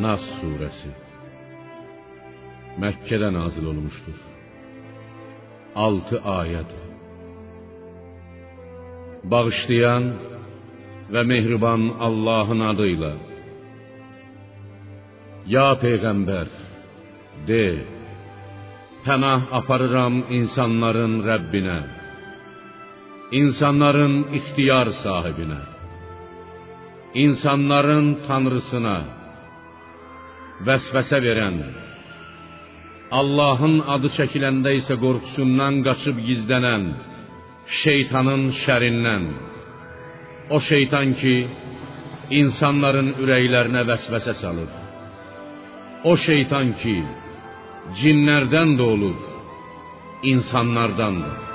Nas suresi Mekke'de nazil olmuştur. 6 ayet. Bağışlayan ve mehriban Allah'ın adıyla. Ya Peygamber, de, pənah aparıram insanların Rəbbinə, insanların ixtiyar sahibinə, insanların tanrısına, vəsvəsə verən, Allahın adı çəkiləndə isə qorxusundan qaçıb gizlənən şeytanın şərindən. O şeytan ki, insanların ürəklərinə vəsvəsə salır. O şeytan ki, cinlərdən də olur, insanlardan da.